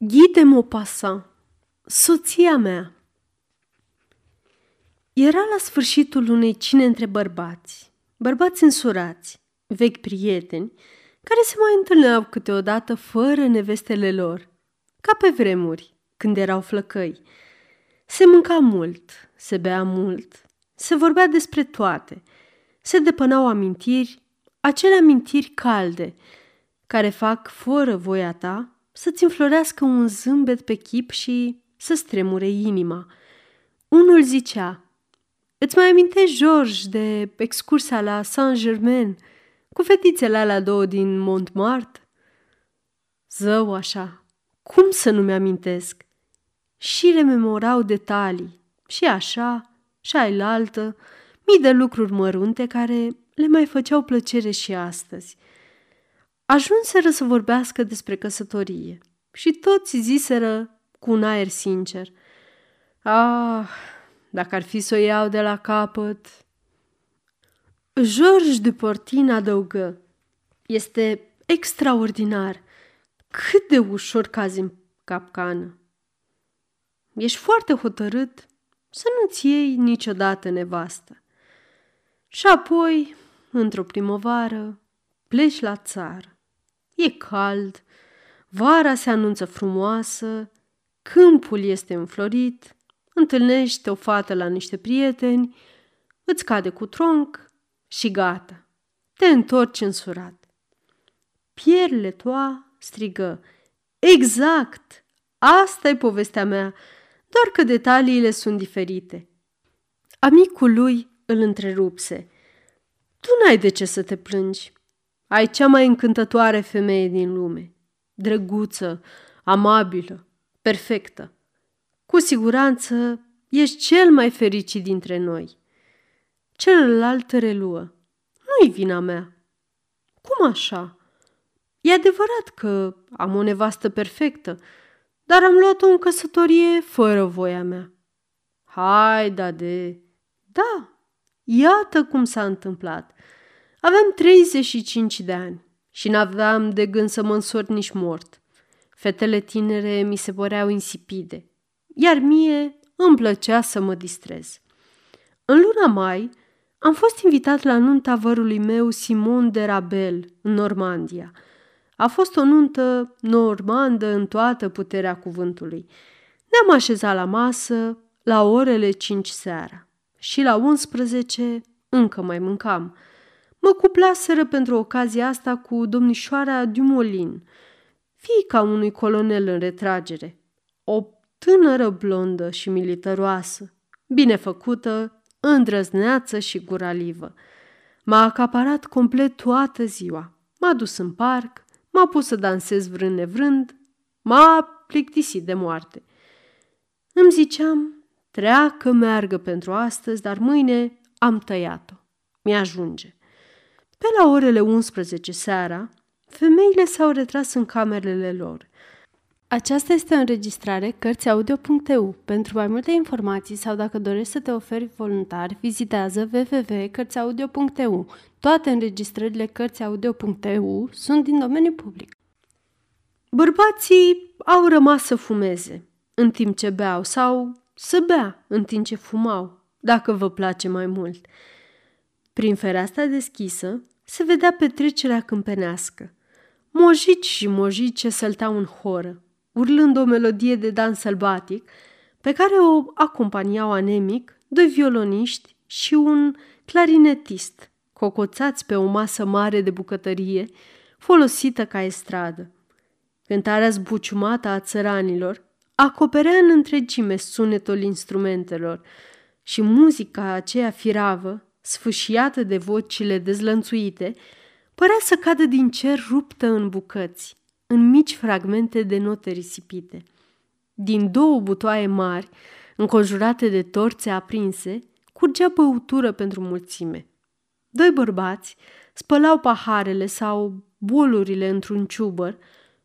Guy de Maupassant, soția mea. Era la sfârșitul unei cine între bărbați, bărbați însurați, vechi prieteni, care se mai întâlneau câteodată fără nevestele lor, ca pe vremuri, când erau flăcăi. Se mânca mult, se bea mult, se vorbea despre toate, se depănau amintiri, acele amintiri calde, care fac fără voia ta să-ți înflorească un zâmbet pe chip și să stremure inima. Unul zicea, Îți mai amintești, George, de excursia la Saint-Germain cu fetițele alea două din Montmartre? Zău așa, cum să nu mi-amintesc? Și rememorau detalii, și așa, și ailaltă, mii de lucruri mărunte care le mai făceau plăcere și astăzi – Ajunseră să vorbească despre căsătorie și toți ziseră cu un aer sincer. Ah, dacă ar fi să o iau de la capăt... George de Portin adăugă. Este extraordinar. Cât de ușor cazi în capcană. Ești foarte hotărât să nu-ți iei niciodată nevastă. Și apoi, într-o primăvară, pleci la țară. E cald, vara se anunță frumoasă, câmpul este înflorit, întâlnești o fată la niște prieteni, îți cade cu tronc și gata, te întorci însurat. Pierre toa strigă, exact, asta e povestea mea, doar că detaliile sunt diferite. Amicul lui îl întrerupse. Tu n-ai de ce să te plângi. Ai cea mai încântătoare femeie din lume, drăguță, amabilă, perfectă. Cu siguranță ești cel mai fericit dintre noi. Celălalt reluă. Nu-i vina mea. Cum așa? E adevărat că am o nevastă perfectă, dar am luat-o în căsătorie fără voia mea. Hai, da de... Da, iată cum s-a întâmplat. Aveam 35 de ani și n-aveam de gând să mă însor nici mort. Fetele tinere mi se păreau insipide, iar mie îmi plăcea să mă distrez. În luna mai am fost invitat la nunta vărului meu Simon de Rabel în Normandia. A fost o nuntă normandă în toată puterea cuvântului. Ne-am așezat la masă la orele 5 seara și la 11 încă mai mâncam – Mă cuplaseră pentru ocazia asta cu domnișoara Dumolin, fiica unui colonel în retragere. O tânără blondă și militaroasă, bine făcută, îndrăzneață și guralivă. M-a acaparat complet toată ziua. M-a dus în parc, m-a pus să dansez vrând nevrând, m-a plictisit de moarte. Îmi ziceam, treacă meargă pentru astăzi, dar mâine am tăiat-o. Mi-ajunge. Pe la orele 11 seara, femeile s-au retras în camerele lor. Aceasta este o înregistrare Cărțiaudio.eu. Pentru mai multe informații sau dacă dorești să te oferi voluntar, vizitează www.cărțiaudio.eu. Toate înregistrările Cărțiaudio.eu sunt din domeniu public. Bărbații au rămas să fumeze în timp ce beau sau să bea în timp ce fumau, dacă vă place mai mult – prin fereastra deschisă se vedea petrecerea câmpenească. Mojici și mojice sălteau în horă, urlând o melodie de dans sălbatic, pe care o acompaniau anemic doi violoniști și un clarinetist, cocoțați pe o masă mare de bucătărie, folosită ca estradă. Cântarea zbuciumată a țăranilor acoperea în întregime sunetul instrumentelor și muzica aceea firavă sfâșiată de vocile dezlănțuite, părea să cadă din cer ruptă în bucăți, în mici fragmente de note risipite. Din două butoaie mari, înconjurate de torțe aprinse, curgea băutură pentru mulțime. Doi bărbați spălau paharele sau bolurile într-un ciubăr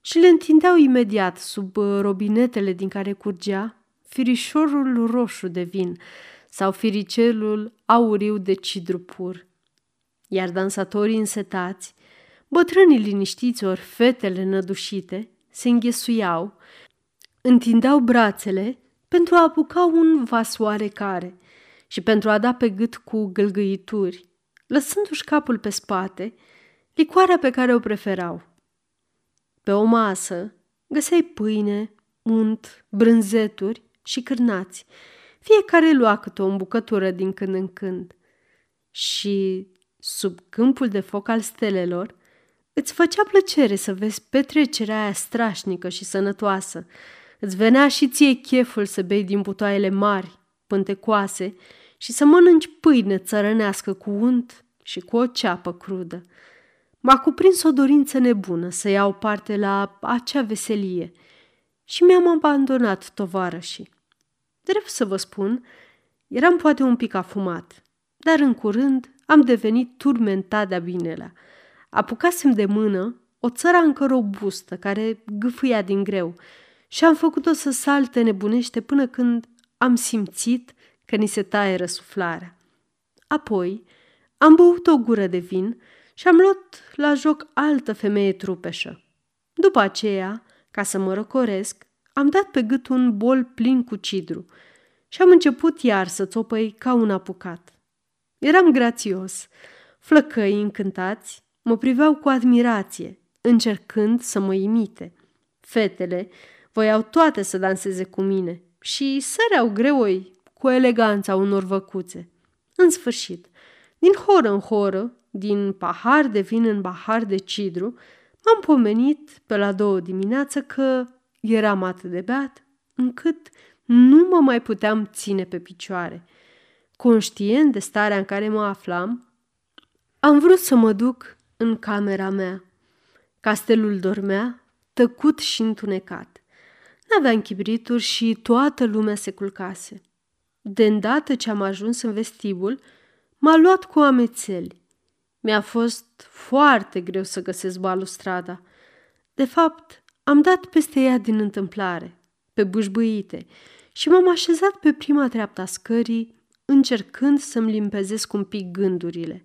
și le întindeau imediat sub robinetele din care curgea firișorul roșu de vin, sau firicelul auriu de cidru pur. Iar dansatorii însetați, bătrânii liniștiți ori fetele nădușite, se înghesuiau, întindeau brațele pentru a apuca un vas oarecare și pentru a da pe gât cu gâlgâituri, lăsându-și capul pe spate, licoarea pe care o preferau. Pe o masă găseai pâine, unt, brânzeturi și cârnați. Fiecare lua câte o bucătură din când în când. Și, sub câmpul de foc al stelelor, îți făcea plăcere să vezi petrecerea aia strașnică și sănătoasă. Îți venea și ție cheful să bei din butoaiele mari, pântecoase, și să mănânci pâine țărănească cu unt și cu o ceapă crudă. M-a cuprins o dorință nebună să iau parte la acea veselie și mi-am abandonat tovarășii. Drept să vă spun, eram poate un pic afumat, dar în curând am devenit turmentat de-a binelea. Apucasem de mână o țărancă robustă care gâfâia din greu și am făcut-o să salte nebunește până când am simțit că ni se taie răsuflarea. Apoi am băut o gură de vin și am luat la joc altă femeie trupeșă. După aceea, ca să mă răcoresc, am dat pe gât un bol plin cu cidru și am început iar să țopăi ca un apucat. Eram grațios. Flăcăi încântați mă priveau cu admirație, încercând să mă imite. Fetele voiau toate să danseze cu mine și săreau greoi cu eleganța unor văcuțe. În sfârșit, din horă în horă, din pahar de vin în pahar de cidru, m-am pomenit pe la două dimineață că eram atât de beat încât nu mă mai puteam ține pe picioare. Conștient de starea în care mă aflam, am vrut să mă duc în camera mea. Castelul dormea, tăcut și întunecat. N-avea închibrituri și toată lumea se culcase. De îndată ce am ajuns în vestibul, m-a luat cu amețeli. Mi-a fost foarte greu să găsesc balustrada. De fapt, am dat peste ea din întâmplare, pe bușbâite, și m-am așezat pe prima treaptă a scării, încercând să-mi limpezesc un pic gândurile.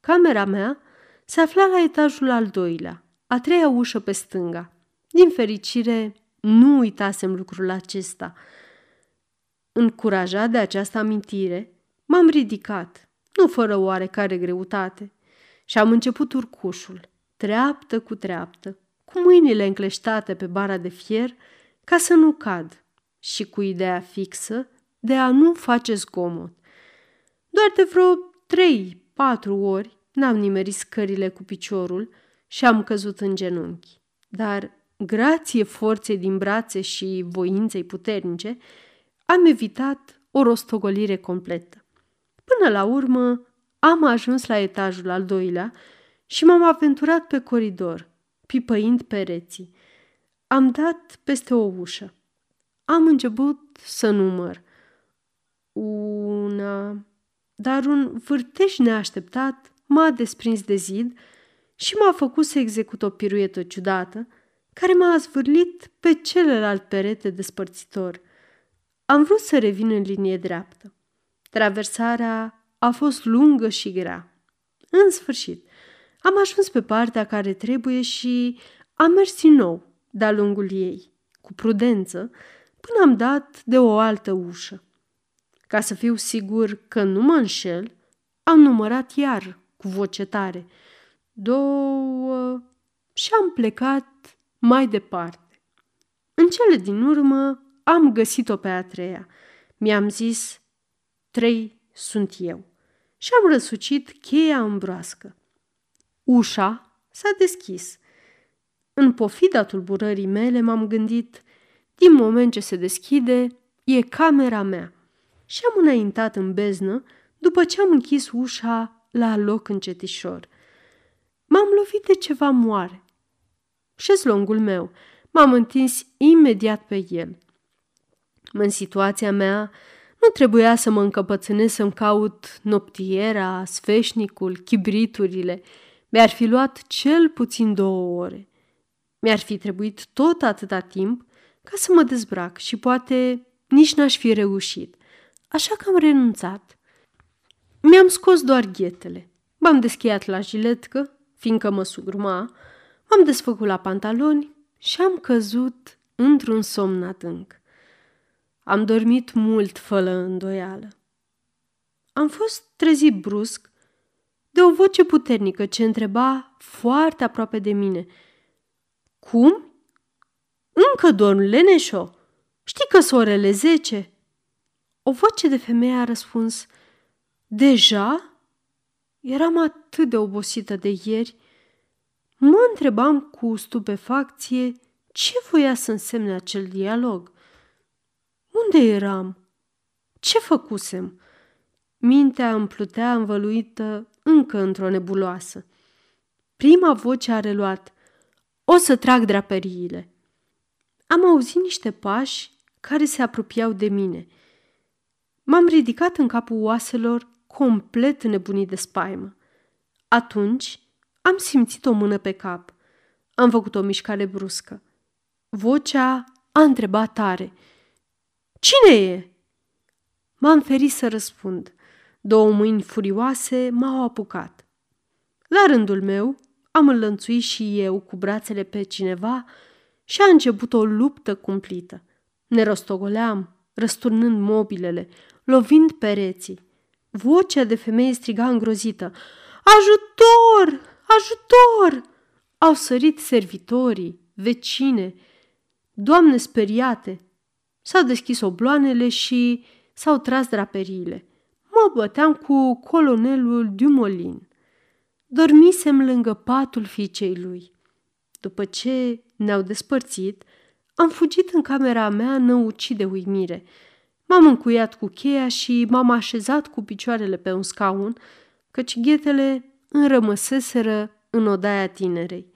Camera mea se afla la etajul al doilea, a treia ușă pe stânga. Din fericire, nu uitasem lucrul acesta. Încurajat de această amintire, m-am ridicat, nu fără oarecare greutate, și am început urcușul, treaptă cu treaptă, cu mâinile încleștate pe bara de fier, ca să nu cad și cu ideea fixă de a nu face zgomot. Doar de vreo trei, patru ori n-am nimerit scările cu piciorul și am căzut în genunchi. Dar, grație forței din brațe și voinței puternice, am evitat o rostogolire completă. Până la urmă, am ajuns la etajul al doilea și m-am aventurat pe coridor, pipăind pereții. Am dat peste o ușă. Am început să număr. Una... Dar un vârtej neașteptat m-a desprins de zid și m-a făcut să execut o piruetă ciudată, care m-a zvârlit pe celălalt perete despărțitor. Am vrut să revin în linie dreaptă. Traversarea a fost lungă și grea. În sfârșit, am ajuns pe partea care trebuie și am mers din nou de-a lungul ei, cu prudență, până am dat de o altă ușă. Ca să fiu sigur că nu mă înșel, am numărat iar cu voce tare. Două... Și am plecat mai departe. În cele din urmă am găsit-o pe a treia. Mi-am zis, trei sunt eu. Și am răsucit cheia în broască. Ușa s-a deschis. În pofida tulburării mele m-am gândit, din moment ce se deschide, e camera mea. Și am înaintat în beznă după ce am închis ușa la loc încetișor. M-am lovit de ceva moare. Șezlongul meu. M-am întins imediat pe el. În situația mea, nu trebuia să mă încăpățânez să-mi caut noptiera, sfeșnicul, chibriturile. Mi-ar fi luat cel puțin două ore. Mi-ar fi trebuit tot atâta timp ca să mă dezbrac și poate nici n-aș fi reușit. Așa că am renunțat. Mi-am scos doar ghetele. M-am deschiat la jiletcă, fiindcă mă sugruma, m-am desfăcut la pantaloni și am căzut într-un somn adânc. Am dormit mult fără îndoială. Am fost trezit brusc de o voce puternică ce întreba foarte aproape de mine. Cum? Încă dorm, Leneșo? Știi că sunt orele zece?" O voce de femeie a răspuns, Deja? Eram atât de obosită de ieri. Mă întrebam cu stupefacție ce voia să însemne acel dialog. Unde eram? Ce făcusem? Mintea îmi plutea învăluită încă într-o nebuloasă. Prima voce a reluat. O să trag draperiile. Am auzit niște pași care se apropiau de mine. M-am ridicat în capul oaselor, complet nebunit de spaimă. Atunci am simțit o mână pe cap. Am făcut o mișcare bruscă. Vocea a întrebat tare. Cine e? M-am ferit să răspund. Două mâini furioase m-au apucat. La rândul meu, am înlănțuit și eu cu brațele pe cineva și a început o luptă cumplită. Ne rostogoleam, răsturnând mobilele, lovind pereții. Vocea de femeie striga îngrozită. Ajutor! Ajutor! Au sărit servitorii, vecine, doamne speriate. S-au deschis obloanele și s-au tras draperiile. Mă băteam cu colonelul Dumolin. Dormisem lângă patul fiicei lui. După ce ne-au despărțit, am fugit în camera mea năucit de uimire. M-am încuiat cu cheia și m-am așezat cu picioarele pe un scaun, căci ghetele înrămăseseră în odaia tinerei.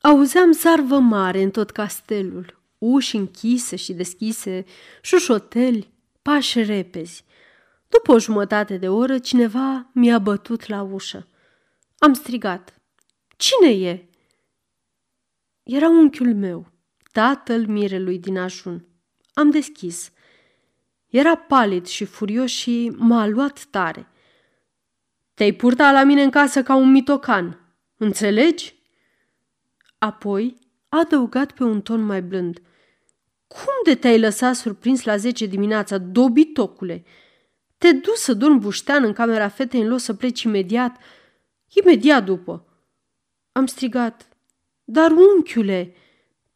Auzeam zarvă mare în tot castelul, uși închise și deschise, șușoteli, pași repezi. După o jumătate de oră, cineva mi-a bătut la ușă. Am strigat. Cine e?" Era unchiul meu, tatăl mirelui din ajun. Am deschis. Era palid și furios și m-a luat tare. Te-ai purtat la mine în casă ca un mitocan, înțelegi? Apoi a adăugat pe un ton mai blând. Cum de te-ai lăsat surprins la zece dimineața, dobitocule? Te duci să dormi buștean în camera fetei în loc să pleci imediat, imediat după. Am strigat. Dar, unchiule,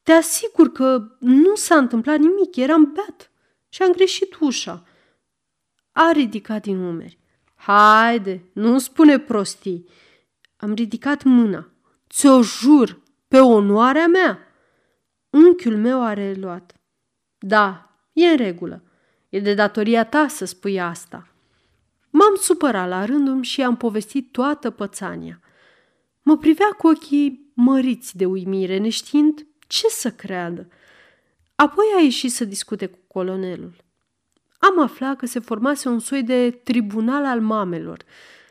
te asigur că nu s-a întâmplat nimic, eram beat și am greșit ușa. A ridicat din umeri. Haide, nu spune prostii. Am ridicat mâna. Ți-o jur, pe onoarea mea. Unchiul meu a reluat. Da, e în regulă. E de datoria ta să spui asta. M-am supărat la rândul și am povestit toată pățania. Mă privea cu ochii măriți de uimire, neștiind ce să creadă. Apoi a ieșit să discute cu colonelul. Am aflat că se formase un soi de tribunal al mamelor,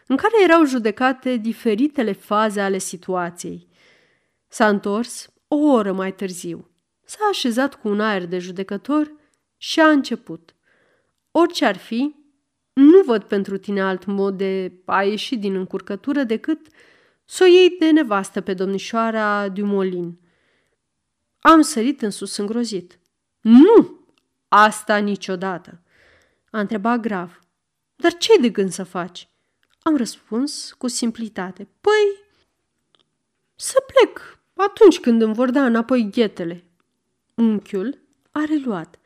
în care erau judecate diferitele faze ale situației. S-a întors o oră mai târziu. S-a așezat cu un aer de judecător și a început. Orice ar fi, nu văd pentru tine alt mod de a ieși din încurcătură decât să o iei de nevastă pe domnișoara Dumolin. Am sărit în sus îngrozit. Nu! Asta niciodată! A întrebat grav. Dar ce de gând să faci? Am răspuns cu simplitate. Păi, să plec atunci când îmi vor da înapoi ghetele. Unchiul a reluat.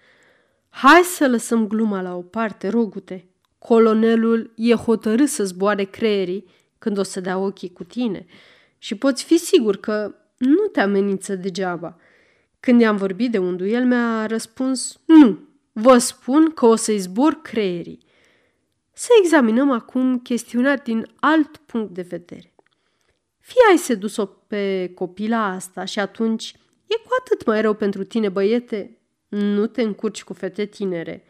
Hai să lăsăm gluma la o parte, rogute. Colonelul e hotărât să zboare creierii când o să dea ochii cu tine și poți fi sigur că nu te amenință degeaba. Când i-am vorbit de un duel, mi-a răspuns nu, vă spun că o să-i zbor creierii. Să examinăm acum chestiunea din alt punct de vedere. Fie ai sedus-o pe copila asta și atunci e cu atât mai rău pentru tine, băiete, nu te încurci cu fete tinere.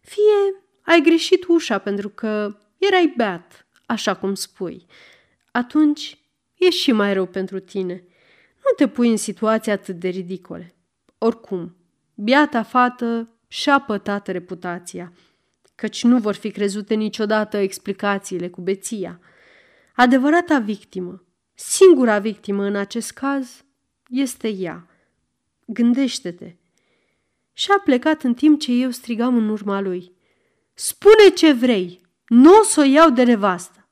Fie ai greșit ușa pentru că erai beat, așa cum spui. Atunci e și mai rău pentru tine. Nu te pui în situații atât de ridicole. Oricum, biata fată și-a pătat reputația, căci nu vor fi crezute niciodată explicațiile cu beția. Adevărata victimă, singura victimă în acest caz, este ea. gândește-te. Și a plecat în timp ce eu strigam în urma lui. Spune ce vrei, nu o să o iau de nevastă.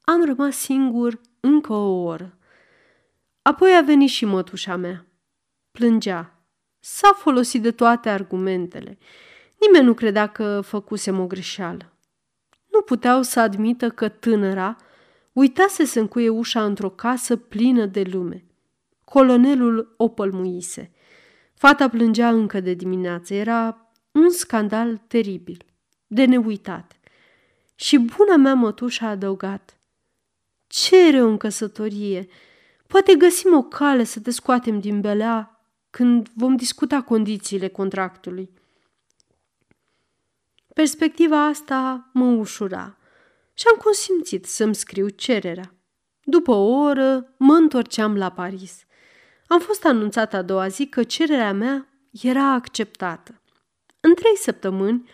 Am rămas singur încă o oră. Apoi a venit și mătușa mea. Plângea. S-a folosit de toate argumentele. Nimeni nu credea că făcusem o greșeală. Nu puteau să admită că tânăra uitase să încuie ușa într-o casă plină de lume. Colonelul o pălmuise. Fata plângea încă de dimineață. Era un scandal teribil, de neuitat. Și buna mea mătușa a adăugat. Ce rău în căsătorie! Poate găsim o cale să te scoatem din belea când vom discuta condițiile contractului. Perspectiva asta mă ușura și am consimțit să-mi scriu cererea. După o oră mă întorceam la Paris. Am fost anunțat a doua zi că cererea mea era acceptată. În trei săptămâni,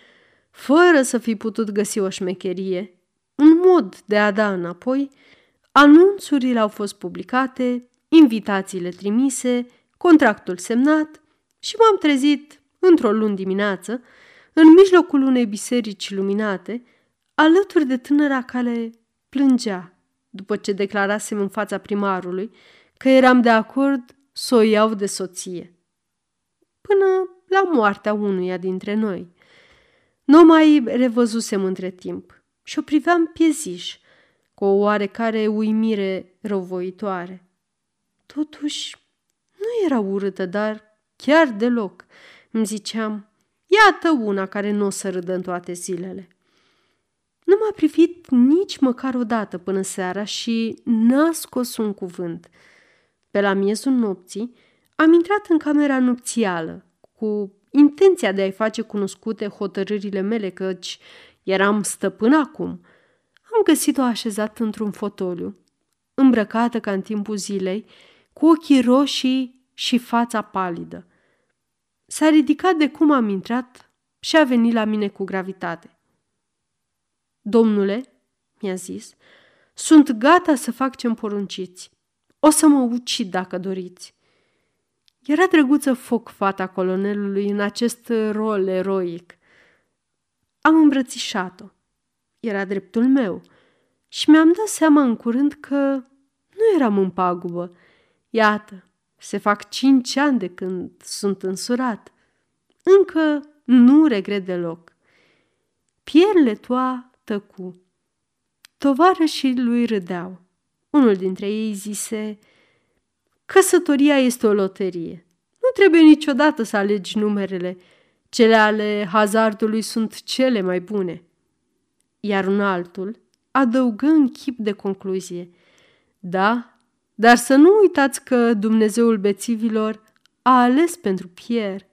fără să fi putut găsi o șmecherie, un mod de a da înapoi, anunțurile au fost publicate, invitațiile trimise, contractul semnat și m-am trezit într-o luni dimineață, în mijlocul unei biserici luminate, alături de tânăra care plângea după ce declarasem în fața primarului că eram de acord să o iau de soție. Până la moartea unuia dintre noi. Nu mai revăzusem între timp și o priveam pieziș, cu o oarecare uimire răvoitoare. Totuși, nu era urâtă, dar chiar deloc. Îmi ziceam, iată una care nu o să râdă în toate zilele. Nu m-a privit nici măcar o dată până seara și n-a scos un cuvânt. Pe la miezul nopții am intrat în camera nupțială cu intenția de a-i face cunoscute hotărârile mele, căci eram stăpân acum. Am găsit-o așezată într-un fotoliu, îmbrăcată ca în timpul zilei, cu ochii roșii și fața palidă. S-a ridicat de cum am intrat și a venit la mine cu gravitate. Domnule, mi-a zis, sunt gata să fac ce-mi porunciți. O să mă ucid dacă doriți. Era drăguță foc fata colonelului în acest rol eroic. Am îmbrățișat-o. Era dreptul meu și mi-am dat seama în curând că nu eram în pagubă. Iată, se fac cinci ani de când sunt însurat. Încă nu regret deloc. Pierre Letoa tăcu. Tovarășii lui râdeau. Unul dintre ei zise, căsătoria este o loterie. Nu trebuie niciodată să alegi numerele. Cele ale hazardului sunt cele mai bune. Iar un altul adăugă în chip de concluzie. Da, dar să nu uitați că Dumnezeul bețivilor a ales pentru Pierre